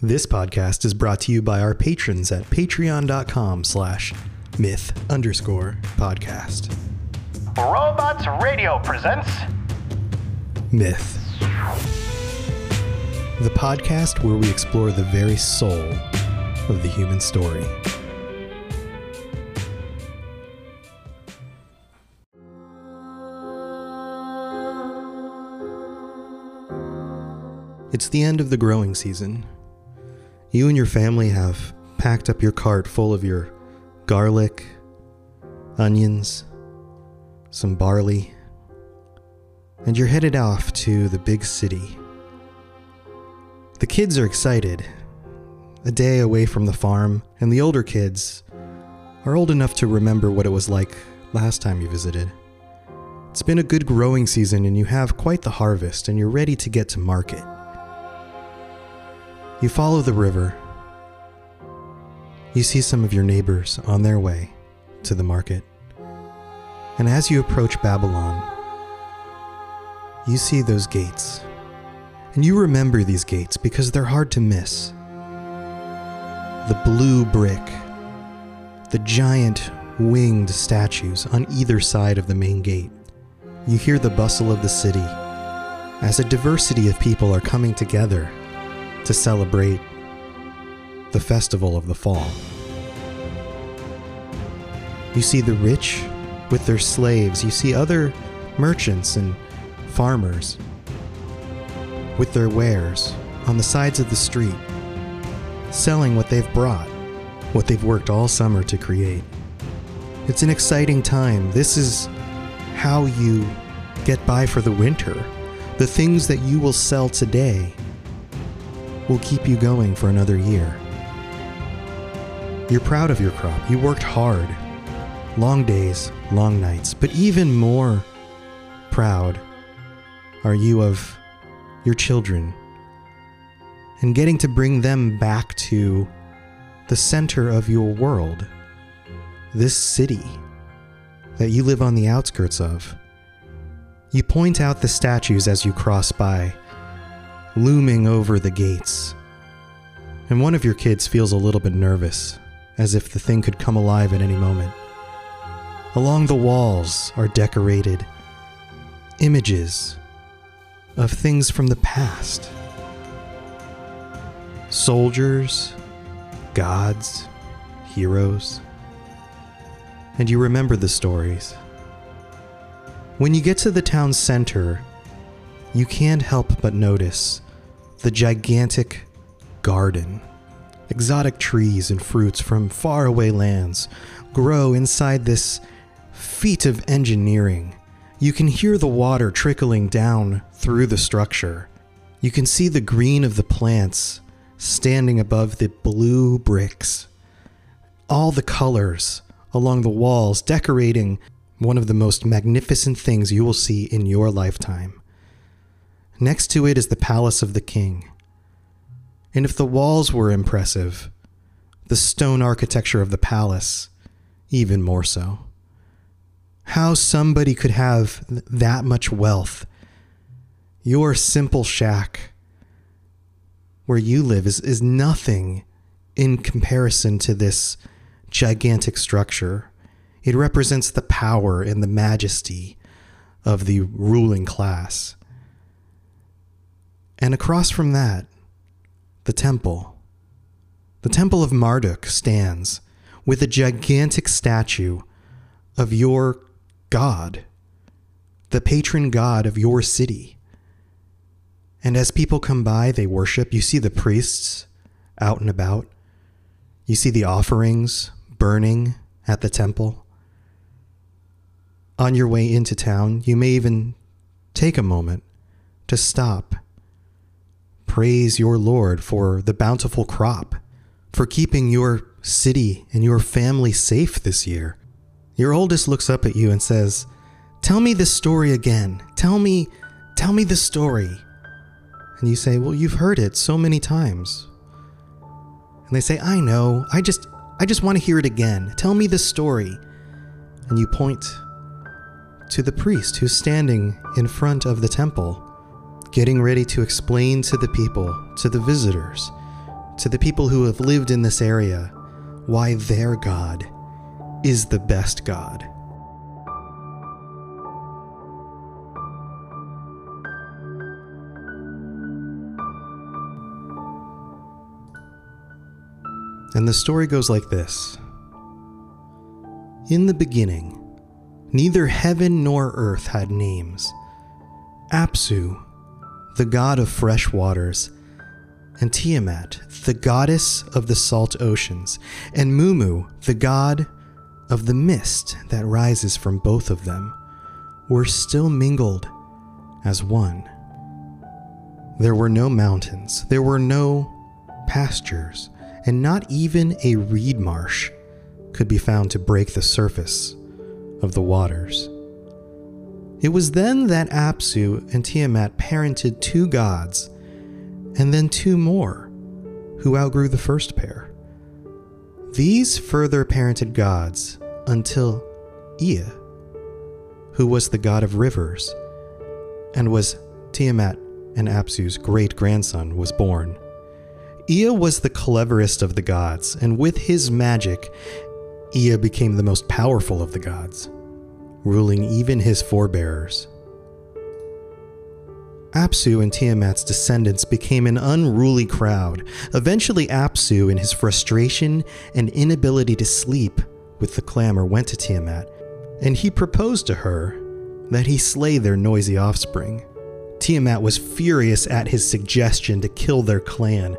This podcast is brought to you by our patrons at patreon.com slash myth underscore podcast. Robots Radio presents Myth. The podcast where we explore the very soul of the human story. It's the end of the growing season. You and your family have packed up your cart full of your garlic, onions, some barley, and you're headed off to the big city. The kids are excited. A day away from the farm, and the older kids are old enough to remember what it was like last time you visited. It's been a good growing season, and you have quite the harvest, and you're ready to get to market. You follow the river. You see some of your neighbors on their way to the market. And as you approach Babylon, you see those gates. And you remember these gates because they're hard to miss. The blue brick, the giant winged statues on either side of the main gate. You hear the bustle of the city as a diversity of people are coming together to celebrate the festival of the fall. You see the rich with their slaves, you see other merchants and farmers with their wares on the sides of the street, selling what they've brought, what they've worked all summer to create. It's an exciting time. This is how you get by for the winter. The things that you will sell today will keep you going for another year. You're proud of your crop. You worked hard. Long days, long nights. But even more proud are you of your children and getting to bring them back to the center of your world, this city that you live on the outskirts of. You point out the statues as you cross by looming over the gates. And one of your kids feels a little bit nervous, as if the thing could come alive at any moment. Along the walls are decorated images of things from the past soldiers, gods, heroes. And you remember the stories. When you get to the town center, you can't help but notice the gigantic garden. Exotic trees and fruits from faraway lands grow inside this feat of engineering. You can hear the water trickling down through the structure. You can see the green of the plants standing above the blue bricks. All the colors along the walls decorating one of the most magnificent things you will see in your lifetime. Next to it is the palace of the king. And if the walls were impressive, the stone architecture of the palace, even more so. How somebody could have that much wealth. Your simple shack where you live is, is nothing in comparison to this gigantic structure. It represents the power and the majesty of the ruling class. And across from that, the temple. The temple of Marduk stands with a gigantic statue of your God, the patron god of your city. And as people come by, they worship. You see the priests out and about. You see the offerings burning at the temple. On your way into town, you may even take a moment to stop praise your Lord for the bountiful crop, for keeping your city and your family safe this year. Your oldest looks up at you and says, Tell me this story again. Tell me, tell me the story. And you say, Well, you've heard it so many times. And they say, I know. I just, I just want to hear it again. Tell me the story. And you point to the priest who's standing in front of the temple getting ready to explain to the people, to the visitors, to the people who have lived in this area why their God is the best God. And the story goes like this In the beginning, neither heaven nor earth had names. Apsu, the god of fresh waters, and Tiamat, the goddess of the salt oceans, and Mummu, the god of the mist that rises from both of them, were still mingled as one. There were no mountains, there were no pastures, and not even a reed marsh could be found to break the surface of the waters. It was then that Apsu and Tiamat parented two gods, and then two more, who outgrew the first pair. These further parented gods until Ea, who was the god of rivers, and was Tiamat and Apsu's great grandson, was born. Ea was the cleverest of the gods, and with his magic, Ea became the most powerful of the gods ruling even his forebears. Apsu and Tiamat's descendants became an unruly crowd. Eventually, Apsu, in his frustration and inability to sleep with the clamor, went to Tiamat, and he proposed to her that he slay their noisy offspring. Tiamat was furious at his suggestion to kill their clan,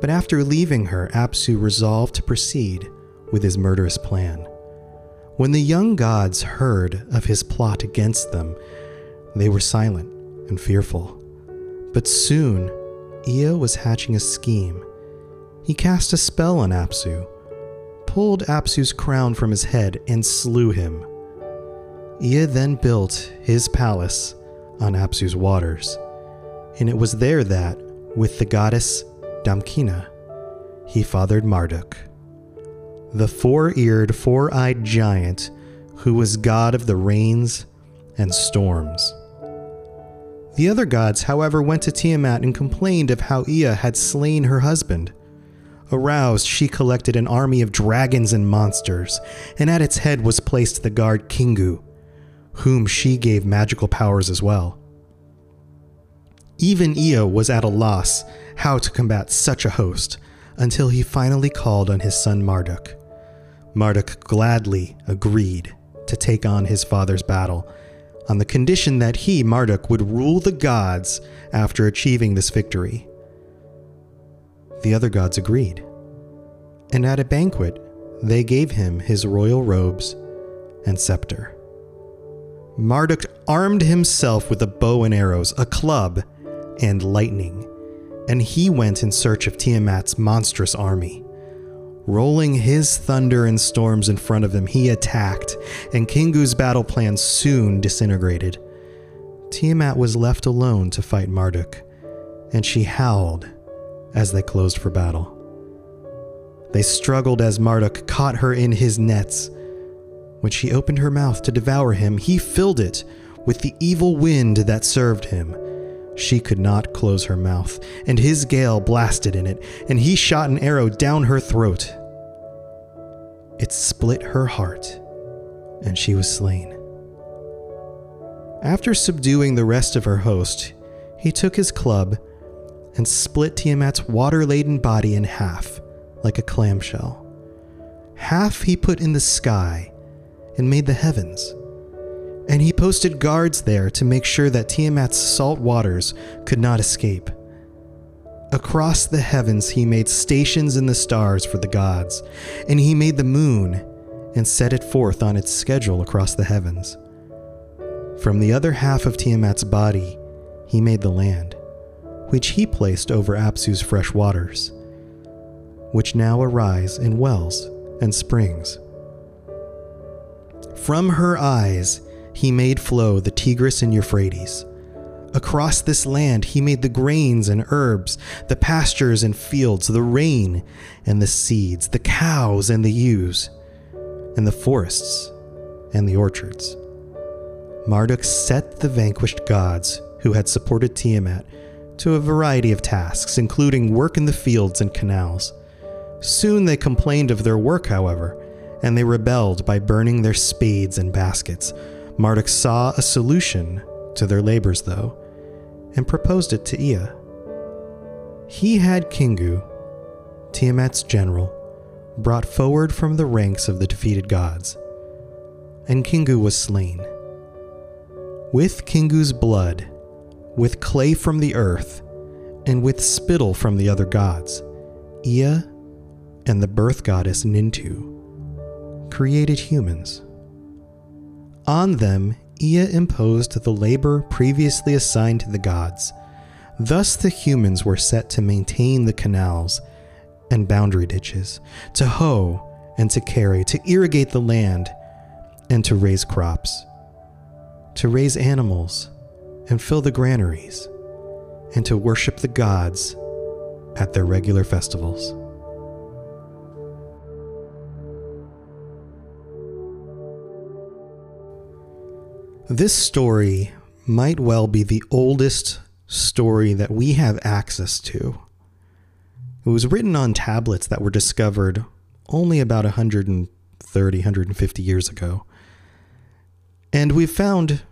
but after leaving her, Apsu resolved to proceed with his murderous plan. When the young gods heard of his plot against them, they were silent and fearful. But soon, Ea was hatching a scheme. He cast a spell on Apsu, pulled Apsu's crown from his head, and slew him. Ea then built his palace on Apsu's waters, and it was there that, with the goddess Damkina, he fathered Marduk the four eared, four eyed giant who was god of the rains and storms. The other gods, however, went to Tiamat and complained of how Ea had slain her husband. Aroused, she collected an army of dragons and monsters, and at its head was placed the guard Kingu, whom she gave magical powers as well. Even Ea was at a loss how to combat such a host, until he finally called on his son Marduk. Marduk gladly agreed to take on his father's battle, on the condition that he, Marduk, would rule the gods after achieving this victory. The other gods agreed, and at a banquet, they gave him his royal robes and scepter. Marduk armed himself with a bow and arrows, a club, and lightning, and he went in search of Tiamat's monstrous army. Rolling his thunder and storms in front of him, he attacked, and Kingu's battle plan soon disintegrated. Tiamat was left alone to fight Marduk, and she howled as they closed for battle. They struggled as Marduk caught her in his nets. When she opened her mouth to devour him, he filled it with the evil wind that served him. She could not close her mouth, and his gale blasted in it, and he shot an arrow down her throat. It split her heart, and she was slain. After subduing the rest of her host, he took his club and split Tiamat's water laden body in half, like a clamshell. Half he put in the sky and made the heavens. And he posted guards there to make sure that Tiamat's salt waters could not escape. Across the heavens, he made stations in the stars for the gods, and he made the moon and set it forth on its schedule across the heavens. From the other half of Tiamat's body, he made the land, which he placed over Apsu's fresh waters, which now arise in wells and springs. From her eyes, he made flow the Tigris and Euphrates Across this land, he made the grains and herbs, the pastures and fields, the rain and the seeds, the cows and the ewes, and the forests and the orchards. Marduk set the vanquished gods who had supported Tiamat to a variety of tasks, including work in the fields and canals. Soon they complained of their work, however, and they rebelled by burning their spades and baskets. Marduk saw a solution to their labors, though, and proposed it to Ea. He had Kingu, Tiamat's general, brought forward from the ranks of the defeated gods, and Kingu was slain. With Kingu's blood, with clay from the earth, and with spittle from the other gods, Ea and the birth goddess Nintu created humans. On them, Ea imposed the labor previously assigned to the gods. Thus, the humans were set to maintain the canals and boundary ditches, to hoe and to carry, to irrigate the land, and to raise crops, to raise animals and fill the granaries, and to worship the gods at their regular festivals. This story might well be the oldest story that we have access to. It was written on tablets that were discovered only about 130, 150 years ago. And we've found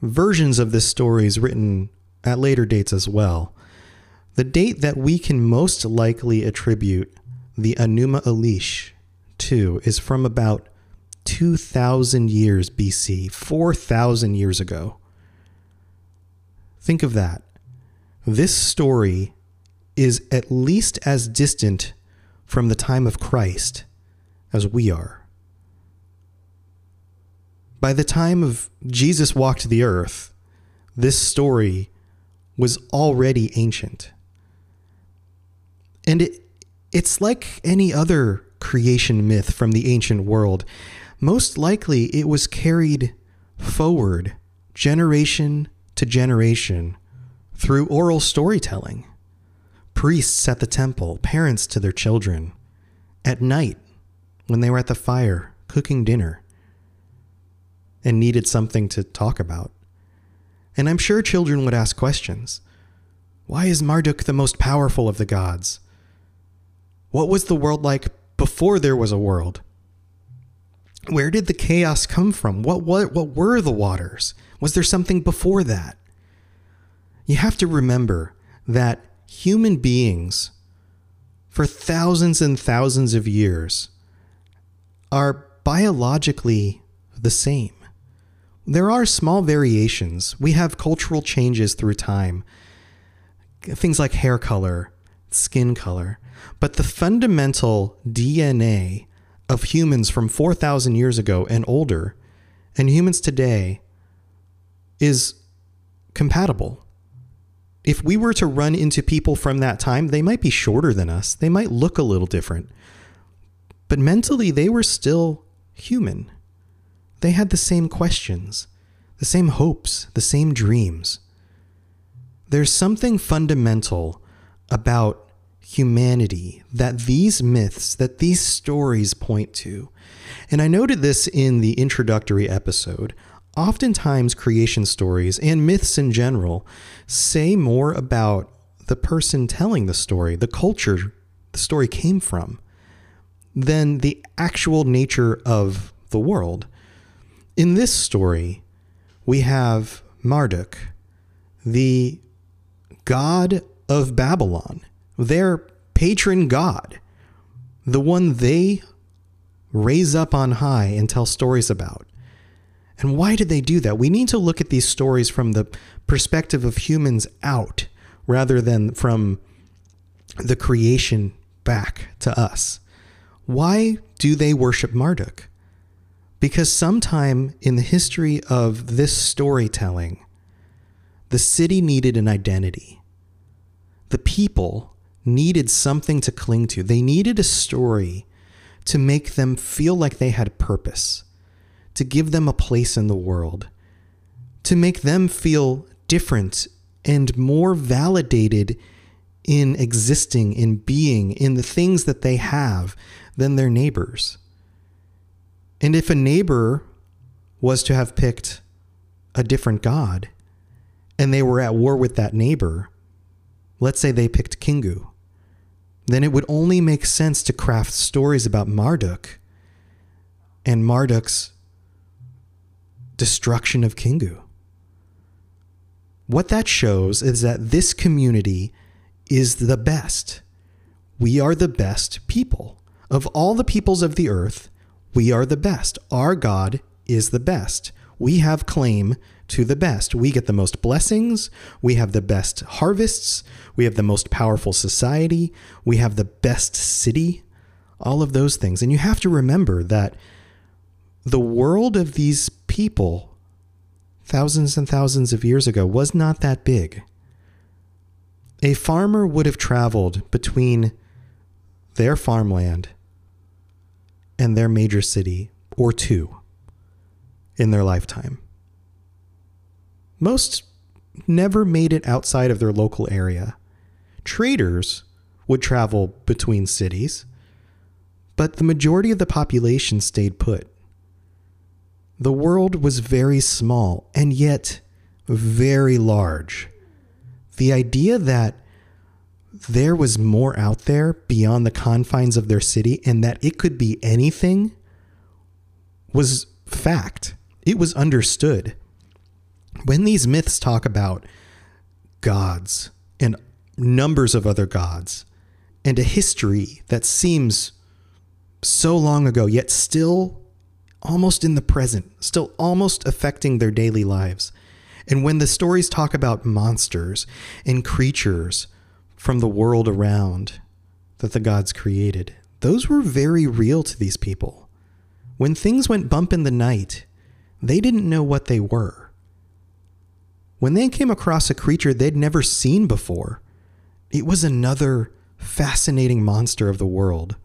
versions of this story is written at later dates as well. The date that we can most likely attribute the Enuma Elish to is from about 2,000 years BC, 4,000 years ago. Think of that. This story is at least as distant from the time of Christ as we are. By the time of Jesus walked the earth, this story was already ancient. And it, it's like any other creation myth from the ancient world most likely it was carried forward generation to generation through oral storytelling. Priests at the temple, parents to their children, at night when they were at the fire cooking dinner and needed something to talk about. And I'm sure children would ask questions. Why is Marduk the most powerful of the gods? What was the world like before there was a world? Where did the chaos come from? What, what, what were the waters? Was there something before that? You have to remember that human beings, for thousands and thousands of years, are biologically the same. There are small variations. We have cultural changes through time, things like hair color, skin color. But the fundamental DNA of humans from 4,000 years ago and older and humans today is compatible. If we were to run into people from that time, they might be shorter than us, they might look a little different, but mentally they were still human. They had the same questions, the same hopes, the same dreams. There's something fundamental about humanity that these myths, that these stories point to. And I noted this in the introductory episode. Oftentimes, creation stories and myths in general say more about the person telling the story, the culture the story came from, than the actual nature of the world. In this story, we have Marduk, the god of Babylon their patron god, the one they raise up on high and tell stories about. And why did they do that? We need to look at these stories from the perspective of humans out rather than from the creation back to us. Why do they worship Marduk? Because sometime in the history of this storytelling, the city needed an identity. The people needed something to cling to. They needed a story to make them feel like they had purpose, to give them a place in the world, to make them feel different and more validated in existing, in being, in the things that they have than their neighbors. And if a neighbor was to have picked a different God and they were at war with that neighbor, let's say they picked Kingu, then it would only make sense to craft stories about Marduk and Marduk's destruction of Kingu. What that shows is that this community is the best. We are the best people. Of all the peoples of the earth, we are the best. Our God is the best. We have claim to the best. We get the most blessings. We have the best harvests. We have the most powerful society. We have the best city. All of those things. And you have to remember that the world of these people thousands and thousands of years ago was not that big. A farmer would have traveled between their farmland and their major city or two in their lifetime. Most never made it outside of their local area. Traders would travel between cities, but the majority of the population stayed put. The world was very small and yet very large. The idea that there was more out there beyond the confines of their city and that it could be anything was fact. It was understood. When these myths talk about gods and numbers of other gods and a history that seems so long ago, yet still almost in the present, still almost affecting their daily lives. And when the stories talk about monsters and creatures from the world around that the gods created, those were very real to these people. When things went bump in the night, they didn't know what they were. When they came across a creature they'd never seen before, it was another fascinating monster of the world.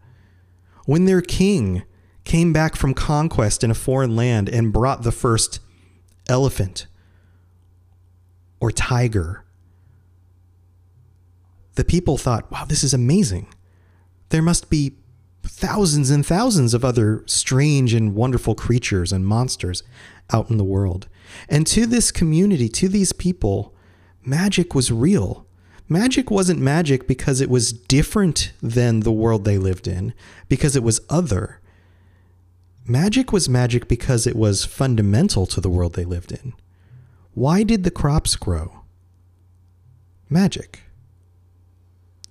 When their king came back from conquest in a foreign land and brought the first elephant or tiger, the people thought, wow, this is amazing. There must be thousands and thousands of other strange and wonderful creatures and monsters out in the world. And to this community, to these people, magic was real. Magic wasn't magic because it was different than the world they lived in, because it was other. Magic was magic because it was fundamental to the world they lived in. Why did the crops grow? Magic.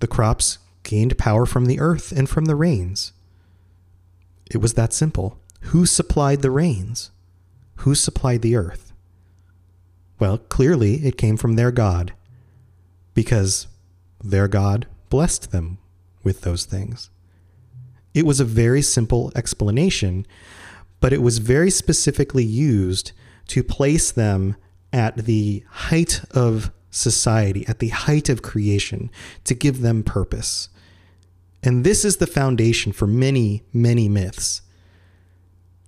The crops gained power from the earth and from the rains. It was that simple. Who supplied the rains? Who supplied the earth? Well, clearly it came from their God, because their God blessed them with those things. It was a very simple explanation, but it was very specifically used to place them at the height of society, at the height of creation, to give them purpose. And this is the foundation for many, many myths.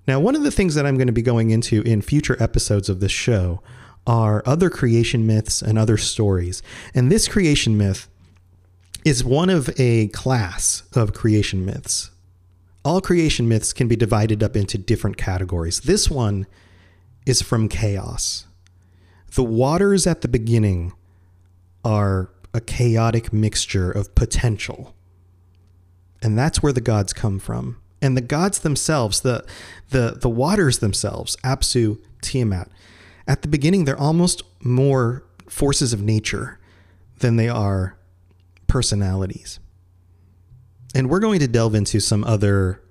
Now, one of the things that I'm going to be going into in future episodes of this show are other creation myths and other stories. And this creation myth is one of a class of creation myths. All creation myths can be divided up into different categories. This one is from chaos. The waters at the beginning are a chaotic mixture of potential. And that's where the gods come from. And the gods themselves, the the the waters themselves, Apsu, Tiamat, at the beginning they're almost more forces of nature than they are personalities. And we're going to delve into some other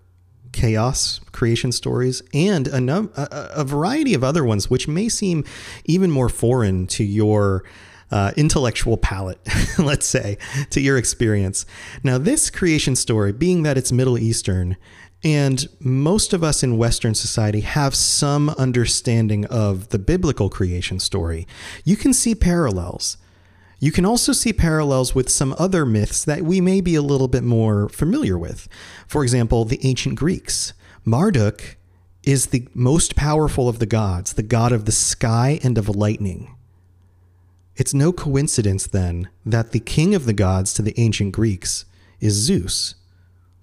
chaos creation stories and a, num- a, a variety of other ones, which may seem even more foreign to your uh, intellectual palate, let's say, to your experience. Now, this creation story, being that it's Middle Eastern, and most of us in Western society have some understanding of the biblical creation story, you can see parallels. You can also see parallels with some other myths that we may be a little bit more familiar with. For example, the ancient Greeks. Marduk is the most powerful of the gods, the god of the sky and of lightning. It's no coincidence, then, that the king of the gods to the ancient Greeks is Zeus,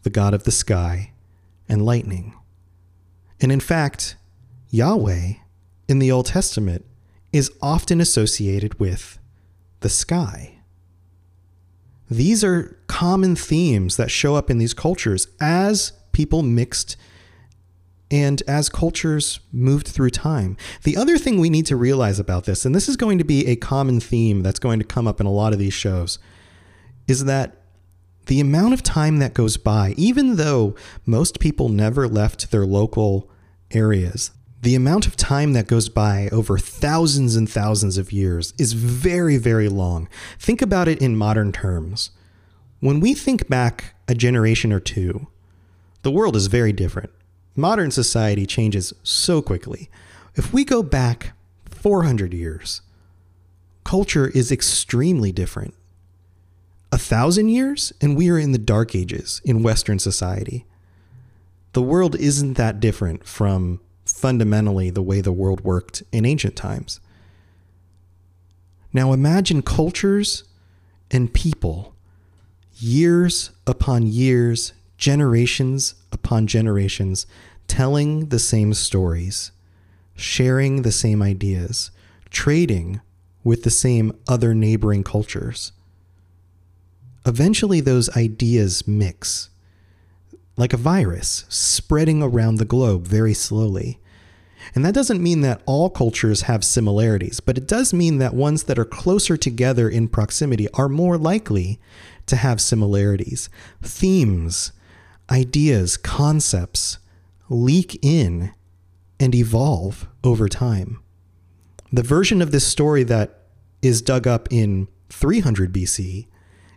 the god of the sky and lightning. And in fact, Yahweh in the Old Testament is often associated with the sky. These are common themes that show up in these cultures as people mixed and as cultures moved through time. The other thing we need to realize about this, and this is going to be a common theme that's going to come up in a lot of these shows, is that the amount of time that goes by, even though most people never left their local areas, the amount of time that goes by over thousands and thousands of years is very, very long. Think about it in modern terms. When we think back a generation or two, the world is very different. Modern society changes so quickly. If we go back 400 years, culture is extremely different. A thousand years, and we are in the dark ages in Western society. The world isn't that different from fundamentally the way the world worked in ancient times. Now imagine cultures and people, years upon years, generations upon generations, telling the same stories, sharing the same ideas, trading with the same other neighboring cultures. Eventually, those ideas mix like a virus spreading around the globe very slowly. And that doesn't mean that all cultures have similarities, but it does mean that ones that are closer together in proximity are more likely to have similarities. Themes, ideas, concepts leak in and evolve over time. The version of this story that is dug up in 300 BC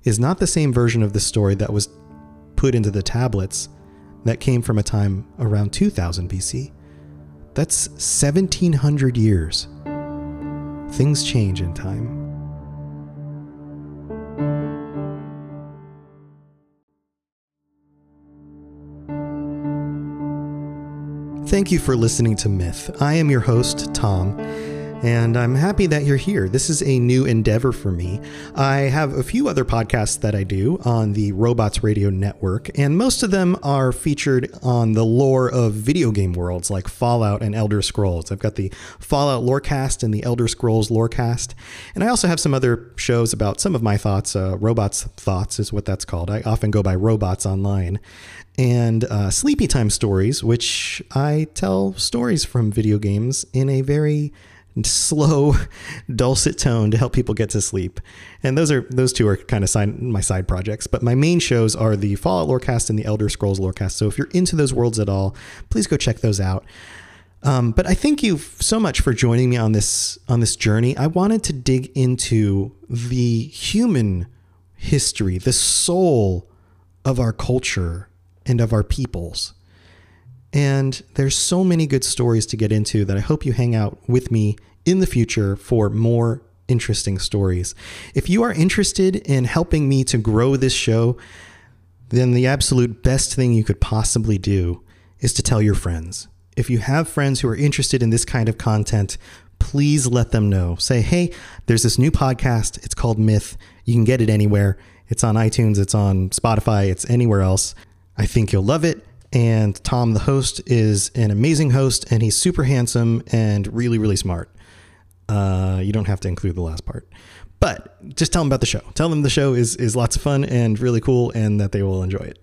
is not the same version of the story that was put into the tablets that came from a time around 2000 BC. That's 1700 years. Things change in time. Thank you for listening to Myth. I am your host, Tom and I'm happy that you're here. This is a new endeavor for me. I have a few other podcasts that I do on the Robots Radio Network, and most of them are featured on the lore of video game worlds like Fallout and Elder Scrolls. I've got the Fallout Lorecast and the Elder Scrolls Lorecast, and I also have some other shows about some of my thoughts. Uh, Robots Thoughts is what that's called. I often go by Robots Online and uh, Sleepy Time Stories, which I tell stories from video games in a very slow, dulcet tone to help people get to sleep. And those are those two are kind of side, my side projects. But my main shows are the Fallout Lorecast and the Elder Scrolls Lorecast. So if you're into those worlds at all, please go check those out. Um, but I thank you so much for joining me on this on this journey. I wanted to dig into the human history, the soul of our culture and of our peoples. And there's so many good stories to get into that I hope you hang out with me in the future for more interesting stories. If you are interested in helping me to grow this show, then the absolute best thing you could possibly do is to tell your friends. If you have friends who are interested in this kind of content, please let them know. Say, hey, there's this new podcast. It's called Myth. You can get it anywhere. It's on iTunes, it's on Spotify, it's anywhere else. I think you'll love it. And Tom, the host, is an amazing host, and he's super handsome and really, really smart. Uh, you don't have to include the last part, but just tell them about the show. Tell them the show is is lots of fun and really cool, and that they will enjoy it.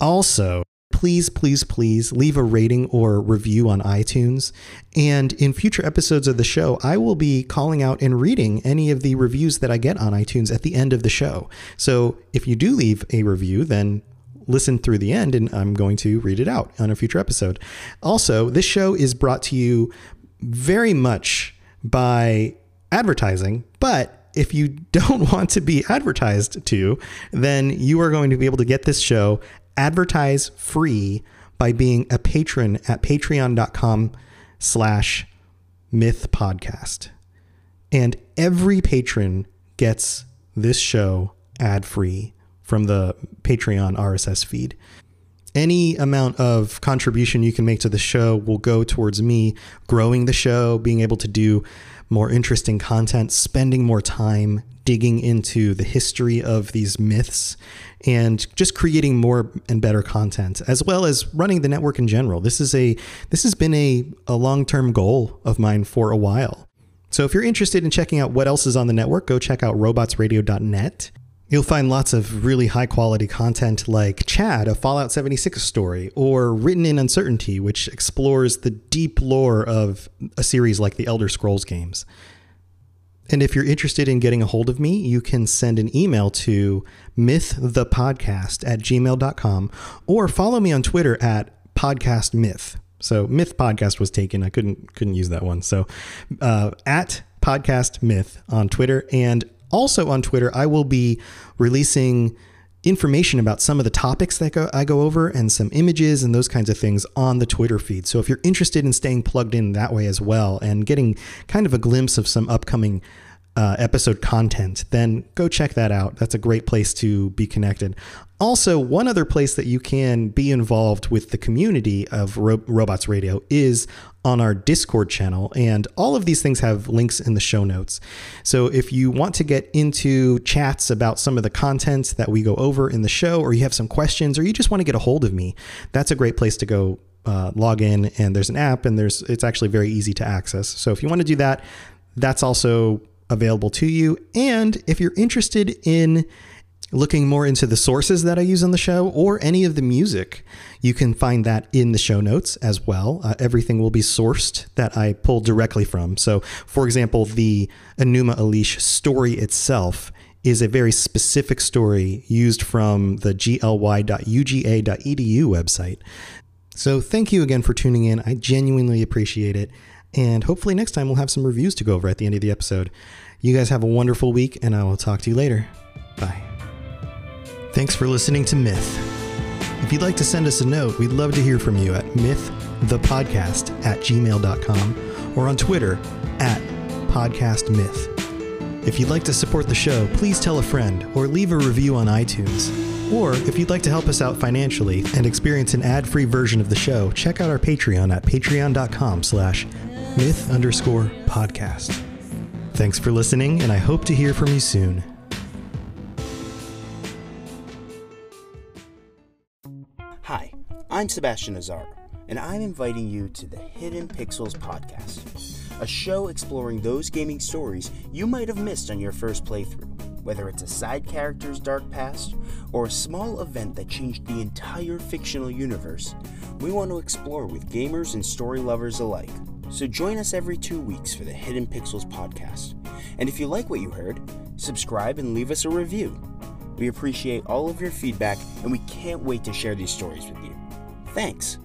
Also, please, please, please leave a rating or review on iTunes. And in future episodes of the show, I will be calling out and reading any of the reviews that I get on iTunes at the end of the show. So if you do leave a review, then listen through the end and I'm going to read it out on a future episode. Also, this show is brought to you very much by advertising, but if you don't want to be advertised to, then you are going to be able to get this show advertise free by being a patron at patreon.com slash myth podcast. And every patron gets this show ad free from the Patreon RSS feed. Any amount of contribution you can make to the show will go towards me growing the show, being able to do more interesting content, spending more time digging into the history of these myths, and just creating more and better content, as well as running the network in general. This is a this has been a, a long-term goal of mine for a while. So if you're interested in checking out what else is on the network, go check out robotsradio.net You'll find lots of really high quality content like Chad, a Fallout 76 story, or Written in Uncertainty, which explores the deep lore of a series like the Elder Scrolls games. And if you're interested in getting a hold of me, you can send an email to myththepodcast at gmail.com or follow me on Twitter at podcastmyth. So myth podcast was taken. I couldn't couldn't use that one. So uh, at podcast myth on Twitter and also on Twitter, I will be releasing information about some of the topics that go, I go over and some images and those kinds of things on the Twitter feed. So if you're interested in staying plugged in that way as well and getting kind of a glimpse of some upcoming uh, episode content, then go check that out. That's a great place to be connected. Also, one other place that you can be involved with the community of Ro- Robots Radio is on our Discord channel. And all of these things have links in the show notes. So if you want to get into chats about some of the content that we go over in the show, or you have some questions, or you just want to get a hold of me, that's a great place to go uh, log in. And there's an app, and there's it's actually very easy to access. So if you want to do that, that's also available to you. And if you're interested in looking more into the sources that I use on the show or any of the music, you can find that in the show notes as well. Uh, everything will be sourced that I pull directly from. So, for example, the Enuma Elish story itself is a very specific story used from the gly.uga.edu website. So, thank you again for tuning in. I genuinely appreciate it. And hopefully, next time we'll have some reviews to go over at the end of the episode. You guys have a wonderful week, and I will talk to you later. Bye. Thanks for listening to Myth. If you'd like to send us a note, we'd love to hear from you at myththepodcast at gmail.com or on Twitter at podcastmyth. If you'd like to support the show, please tell a friend or leave a review on iTunes. Or if you'd like to help us out financially and experience an ad-free version of the show, check out our Patreon at patreon.com slash myth underscore podcast. Thanks for listening, and I hope to hear from you soon. Hi, I'm Sebastian Azar, and I'm inviting you to the Hidden Pixels podcast, a show exploring those gaming stories you might have missed on your first playthrough. Whether it's a side character's dark past or a small event that changed the entire fictional universe, we want to explore with gamers and story lovers alike. So join us every two weeks for the Hidden Pixels podcast. And if you like what you heard, subscribe and leave us a review. We appreciate all of your feedback and we can't wait to share these stories with you. Thanks.